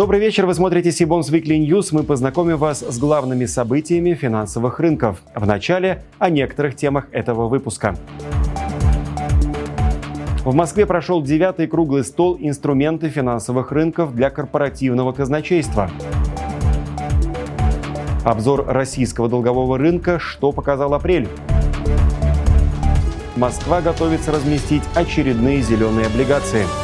Добрый вечер, вы смотрите Сибонс Weekly News. Мы познакомим вас с главными событиями финансовых рынков. В начале о некоторых темах этого выпуска. В Москве прошел девятый круглый стол «Инструменты финансовых рынков для корпоративного казначейства». Обзор российского долгового рынка «Что показал апрель?». Москва готовится разместить очередные зеленые облигации –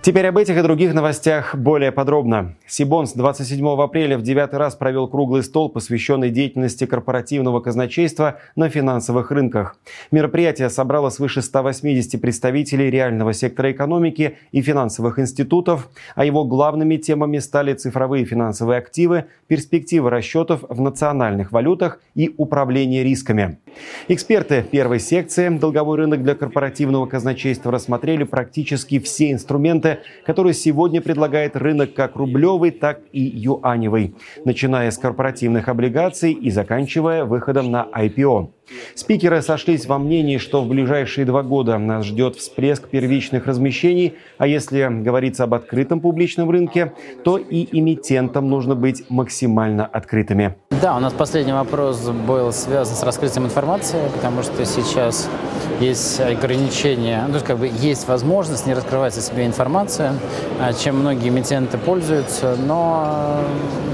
Теперь об этих и других новостях более подробно. Сибонс 27 апреля в девятый раз провел круглый стол, посвященный деятельности корпоративного казначейства на финансовых рынках. Мероприятие собрало свыше 180 представителей реального сектора экономики и финансовых институтов, а его главными темами стали цифровые финансовые активы, перспективы расчетов в национальных валютах и управление рисками. Эксперты первой секции «Долговой рынок для корпоративного казначейства» рассмотрели практически все инструменты, который сегодня предлагает рынок как рублевый, так и юаневый, начиная с корпоративных облигаций и заканчивая выходом на IPO. Спикеры сошлись во мнении, что в ближайшие два года нас ждет всплеск первичных размещений, а если говорится об открытом публичном рынке, то и эмитентам нужно быть максимально открытыми. Да, у нас последний вопрос был связан с раскрытием информации, потому что сейчас есть ограничения, ну, как бы есть возможность не раскрывать о себе информацию, а, чем многие эмитенты пользуются, но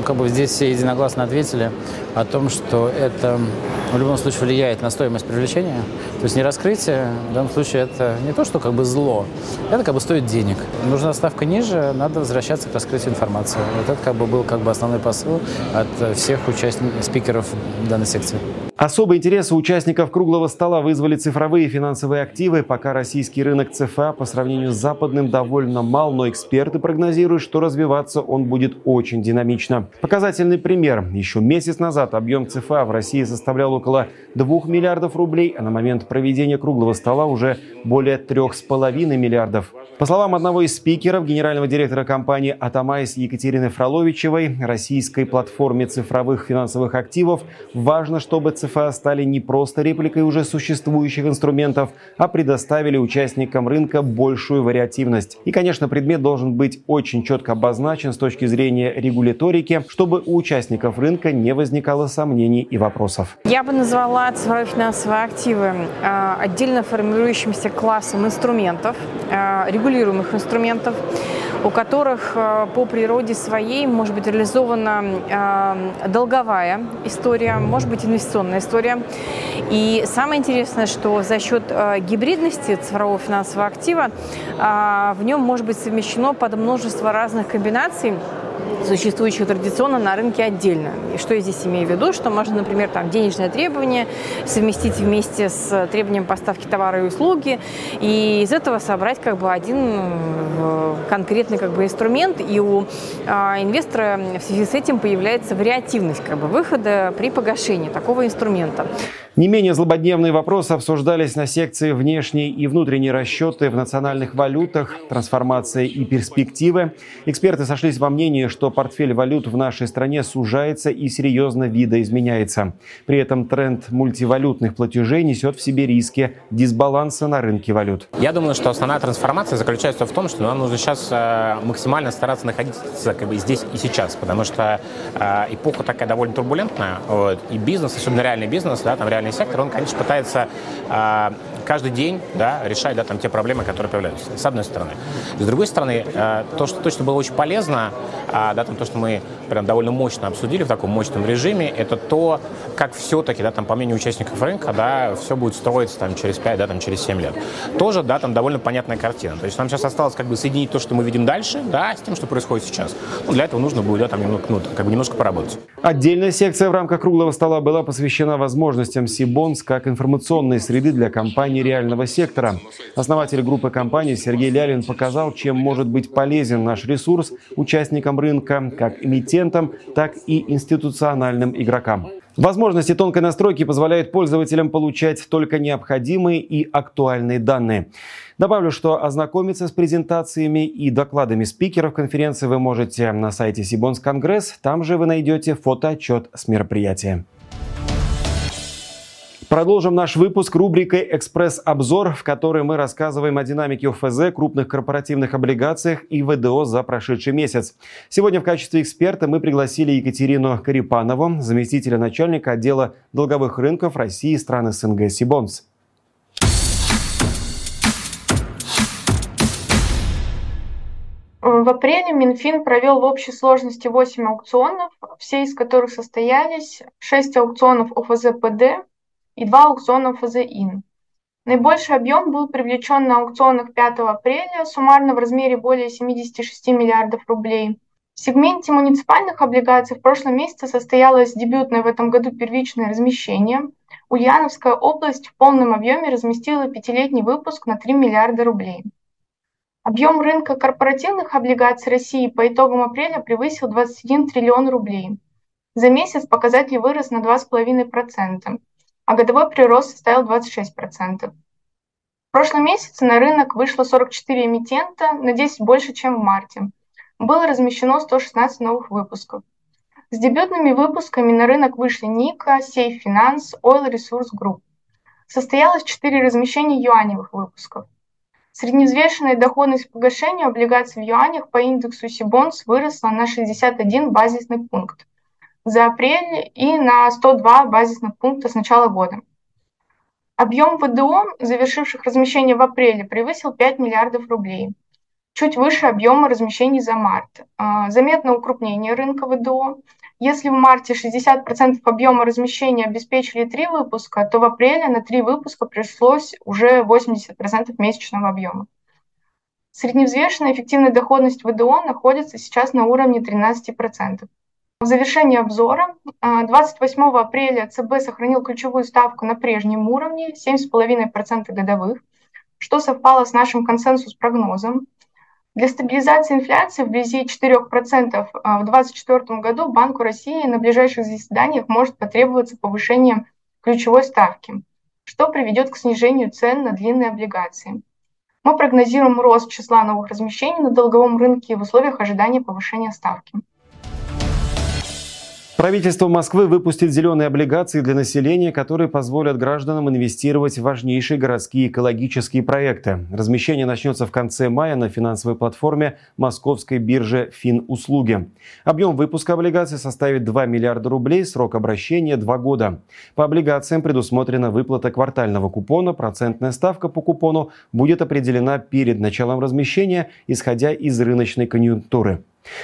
как бы здесь все единогласно ответили о том, что это в любом случае влияет на стоимость привлечения. То есть не раскрытие, в данном случае это не то, что как бы зло, это как бы стоит денег. Нужна ставка ниже, надо возвращаться к раскрытию информации. Вот это как бы был как бы основной посыл от всех участников, спикеров данной секции. Особый интерес у участников круглого стола вызвали цифровые финансовые активы. Пока российский рынок ЦФА по сравнению с западным довольно мал, но эксперты прогнозируют, что развиваться он будет очень динамично. Показательный пример. Еще месяц назад объем ЦФА в России составлял около 2 миллиардов рублей, а на момент проведения круглого стола уже более 3,5 миллиардов. По словам одного из спикеров, генерального директора компании «Атамайс» Екатерины Фроловичевой, российской платформе цифровых финансовых активов важно, чтобы ЦФА стали не просто репликой уже существующих инструментов, а предоставили участникам рынка большую вариативность. И, конечно, предмет должен быть очень четко обозначен с точки зрения регуляторики, чтобы у участников рынка не возникало сомнений и вопросов. Я бы назвала цифровые финансовые активы э, отдельно формирующимся классом инструментов, э, регулируемых инструментов, у которых э, по природе своей может быть реализована э, долговая история, может быть инвестиционная история. И самое интересное, что за счет э, гибридности цифрового финансового актива в нем может быть совмещено под множество разных комбинаций существующих традиционно на рынке отдельно. И что я здесь имею в виду? Что можно, например, там, денежное требование совместить вместе с требованием поставки товара и услуги, и из этого собрать как бы один э, конкретный как бы, инструмент, и у а, инвестора в связи с этим появляется вариативность как бы, выхода при погашении такого инструмента. Не менее злободневные вопросы обсуждались на секции «Внешние и внутренние расчеты в национальных валютах, трансформация и перспективы». Эксперты сошлись во мнении, что портфель валют в нашей стране сужается и серьезно видоизменяется. При этом тренд мультивалютных платежей несет в себе риски дисбаланса на рынке валют. Я думаю, что основная трансформация заключается в том, что нам нужно сейчас э, максимально стараться находиться как бы здесь и сейчас, потому что э, эпоха такая довольно турбулентная, вот, и бизнес, особенно реальный бизнес, да, там реально реальный сектор, он, конечно, пытается а, каждый день да, решать да, там, те проблемы, которые появляются, с одной стороны. С другой стороны, а, то, что точно было очень полезно, а, да, там, то, что мы прям довольно мощно обсудили в таком мощном режиме, это то, как все-таки, да, там, по мнению участников рынка, да, все будет строиться там, через 5, да, там, через 7 лет. Тоже, да, там довольно понятная картина. То есть нам сейчас осталось как бы соединить то, что мы видим дальше, да, с тем, что происходит сейчас. Ну, для этого нужно будет, да, там, немного, ну, как бы немножко поработать. Отдельная секция в рамках круглого стола была посвящена возможностям Сибонс как информационной среды для компаний реального сектора. Основатель группы компаний Сергей Лялин показал, чем может быть полезен наш ресурс участникам рынка, как эмитентам, так и институциональным игрокам. Возможности тонкой настройки позволяют пользователям получать только необходимые и актуальные данные. Добавлю, что ознакомиться с презентациями и докладами спикеров конференции вы можете на сайте Сибонс Конгресс. Там же вы найдете фотоотчет с мероприятия. Продолжим наш выпуск рубрикой «Экспресс-обзор», в которой мы рассказываем о динамике ОФЗ, крупных корпоративных облигациях и ВДО за прошедший месяц. Сегодня в качестве эксперта мы пригласили Екатерину Карипанову, заместителя начальника отдела долговых рынков России и стран СНГ «Сибонс». В апреле Минфин провел в общей сложности 8 аукционов, все из которых состоялись 6 аукционов ОФЗ-ПД и 2 аукциона ОФЗ-ИН. Наибольший объем был привлечен на аукционах 5 апреля, суммарно в размере более 76 миллиардов рублей. В сегменте муниципальных облигаций в прошлом месяце состоялось дебютное в этом году первичное размещение. Ульяновская область в полном объеме разместила пятилетний выпуск на 3 миллиарда рублей. Объем рынка корпоративных облигаций России по итогам апреля превысил 21 триллион рублей. За месяц показатель вырос на 2,5%, а годовой прирост составил 26%. В прошлом месяце на рынок вышло 44 эмитента, на 10 больше, чем в марте. Было размещено 116 новых выпусков. С дебютными выпусками на рынок вышли Ника, Сейф Финанс, Oil Resource Group. Состоялось 4 размещения юаневых выпусков. Средневзвешенная доходность погашения облигаций в юанях по индексу Сибонс выросла на 61 базисный пункт за апрель и на 102 базисных пункта с начала года. Объем ВДО, завершивших размещение в апреле, превысил 5 миллиардов рублей, чуть выше объема размещений за март. А, заметно укрупнение рынка ВДО. Если в марте 60% объема размещения обеспечили три выпуска, то в апреле на три выпуска пришлось уже 80% месячного объема. Средневзвешенная эффективная доходность ВДО находится сейчас на уровне 13%. В завершении обзора 28 а, апреля ЦБ сохранил ключевую ставку на прежнем уровне 7,5% годовых, что совпало с нашим консенсус-прогнозом. Для стабилизации инфляции вблизи 4% а, в 2024 году Банку России на ближайших заседаниях может потребоваться повышение ключевой ставки, что приведет к снижению цен на длинные облигации. Мы прогнозируем рост числа новых размещений на долговом рынке в условиях ожидания повышения ставки. Правительство Москвы выпустит зеленые облигации для населения, которые позволят гражданам инвестировать в важнейшие городские экологические проекты. Размещение начнется в конце мая на финансовой платформе московской биржи Финуслуги. Объем выпуска облигаций составит 2 миллиарда рублей, срок обращения – 2 года. По облигациям предусмотрена выплата квартального купона, процентная ставка по купону будет определена перед началом размещения, исходя из рыночной конъюнктуры.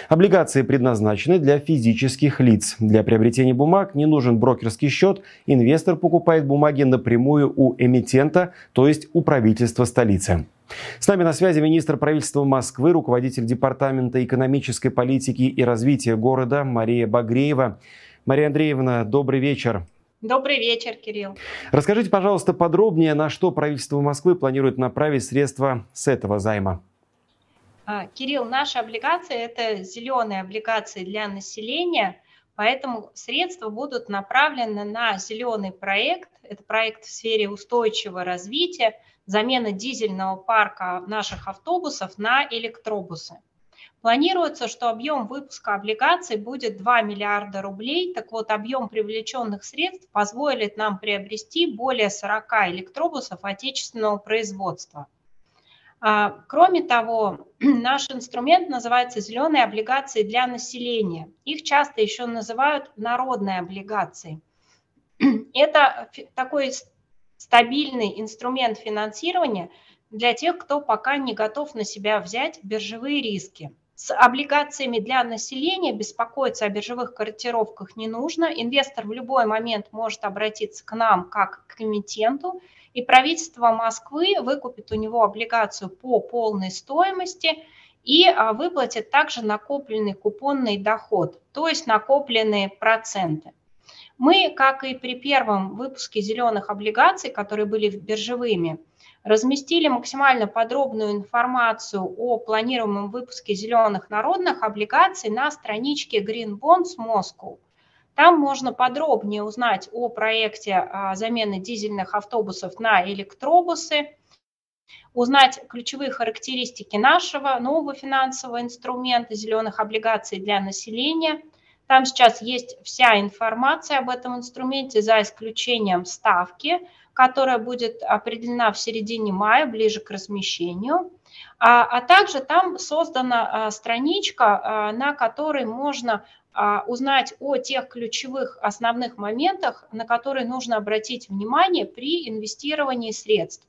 Облигации предназначены для физических лиц. Для приобретения бумаг не нужен брокерский счет. Инвестор покупает бумаги напрямую у эмитента, то есть у правительства столицы. С нами на связи министр правительства Москвы, руководитель Департамента экономической политики и развития города Мария Багреева. Мария Андреевна, добрый вечер. Добрый вечер, Кирилл. Расскажите, пожалуйста, подробнее, на что правительство Москвы планирует направить средства с этого займа. А, Кирилл, наши облигации – это зеленые облигации для населения, поэтому средства будут направлены на зеленый проект. Это проект в сфере устойчивого развития, замена дизельного парка наших автобусов на электробусы. Планируется, что объем выпуска облигаций будет 2 миллиарда рублей. Так вот, объем привлеченных средств позволит нам приобрести более 40 электробусов отечественного производства – кроме того, наш инструмент называется «зеленые облигации для населения». Их часто еще называют народные облигации. Это такой стабильный инструмент финансирования для тех, кто пока не готов на себя взять биржевые риски. С облигациями для населения беспокоиться о биржевых корректировках не нужно. Инвестор в любой момент может обратиться к нам как к эмитенту – и правительство Москвы выкупит у него облигацию по полной стоимости и а, выплатит также накопленный купонный доход, то есть накопленные проценты. Мы, как и при первом выпуске зеленых облигаций, которые были биржевыми, разместили максимально подробную информацию о планируемом выпуске зеленых народных облигаций на страничке Green Bonds Moscow – там можно подробнее узнать о проекте а, замены дизельных автобусов на электробусы, узнать ключевые характеристики нашего нового финансового инструмента зеленых облигаций для населения. Там сейчас есть вся информация об этом инструменте, за исключением ставки, которая будет определена в середине мая, ближе к размещению. А, а также там создана а, страничка, а, на которой можно а, узнать о тех ключевых основных моментах, на которые нужно обратить внимание при инвестировании средств.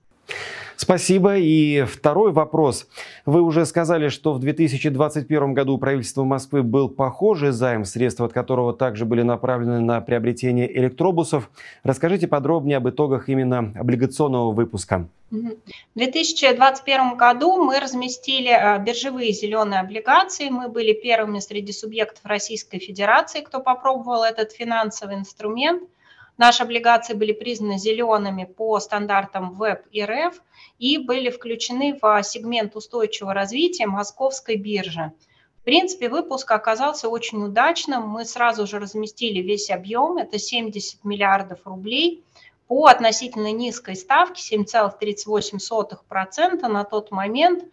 Спасибо. И второй вопрос. Вы уже сказали, что в 2021 году правительство Москвы был похожий займ, средства от которого также были направлены на приобретение электробусов. Расскажите подробнее об итогах именно облигационного выпуска. В 2021 году мы разместили а, биржевые зеленые облигации. Мы были первыми среди субъектов Российской Федерации, кто попробовал этот финансовый инструмент. Наши облигации были признаны зелеными по стандартам ВЭБ и РФ и были включены в сегмент устойчивого развития Московской биржи. В принципе, выпуск оказался очень удачным. Мы сразу же разместили весь объем, это 70 миллиардов рублей – по относительно низкой ставке 7,38% на тот момент.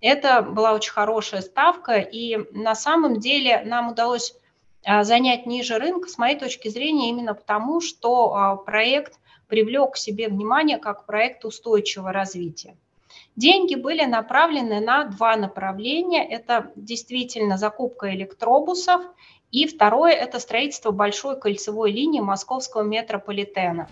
Это была очень хорошая ставка, и на самом деле нам удалось занять ниже рынка, с моей точки зрения, именно потому, что а, проект привлек к себе внимание как проект устойчивого развития. Деньги были направлены на два направления. Это действительно закупка электробусов, и второе – это строительство большой кольцевой линии московского метрополитена.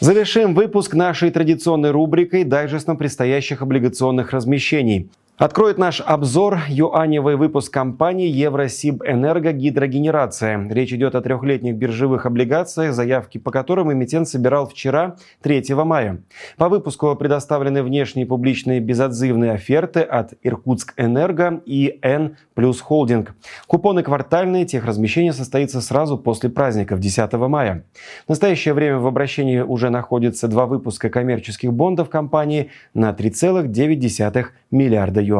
Завершим выпуск нашей традиционной рубрикой дайджестом предстоящих облигационных размещений. Откроет наш обзор юаневый выпуск компании Евросиб Энерго Гидрогенерация. Речь идет о трехлетних биржевых облигациях, заявки по которым эмитент собирал вчера, 3 мая. По выпуску предоставлены внешние публичные безотзывные оферты от Иркутск Энерго и Н плюс Холдинг. Купоны квартальные, техразмещение состоится сразу после праздников 10 мая. В настоящее время в обращении уже находится два выпуска коммерческих бондов компании на 3,9 миллиарда юаней.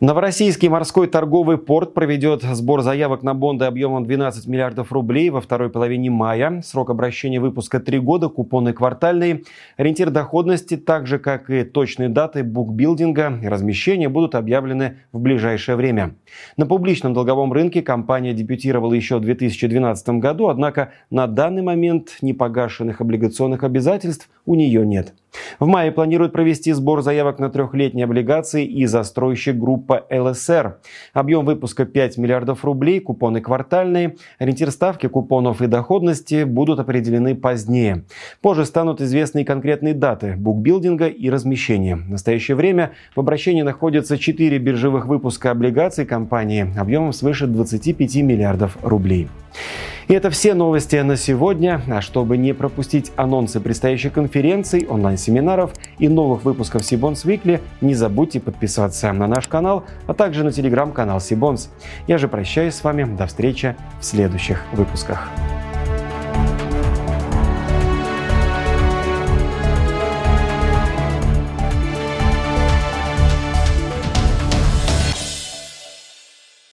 Новороссийский морской торговый порт проведет сбор заявок на бонды объемом 12 миллиардов рублей во второй половине мая. Срок обращения выпуска 3 года, купоны квартальные. Ориентир доходности, так же как и точные даты букбилдинга и размещения будут объявлены в ближайшее время. На публичном долговом рынке компания дебютировала еще в 2012 году, однако на данный момент непогашенных облигационных обязательств у нее нет. В мае планируют провести сбор заявок на трехлетние облигации и застройщик группа ЛСР. Объем выпуска 5 миллиардов рублей, купоны квартальные. Ориентир ставки купонов и доходности будут определены позднее. Позже станут известны конкретные даты букбилдинга и размещения. В настоящее время в обращении находятся 4 биржевых выпуска облигаций компании объемом свыше 25 миллиардов рублей. И это все новости на сегодня. А чтобы не пропустить анонсы предстоящих конференций, онлайн-семинаров и новых выпусков Сибонс Викли, не забудьте подписаться на наш канал, а также на телеграм-канал Сибонс. Я же прощаюсь с вами. До встречи в следующих выпусках.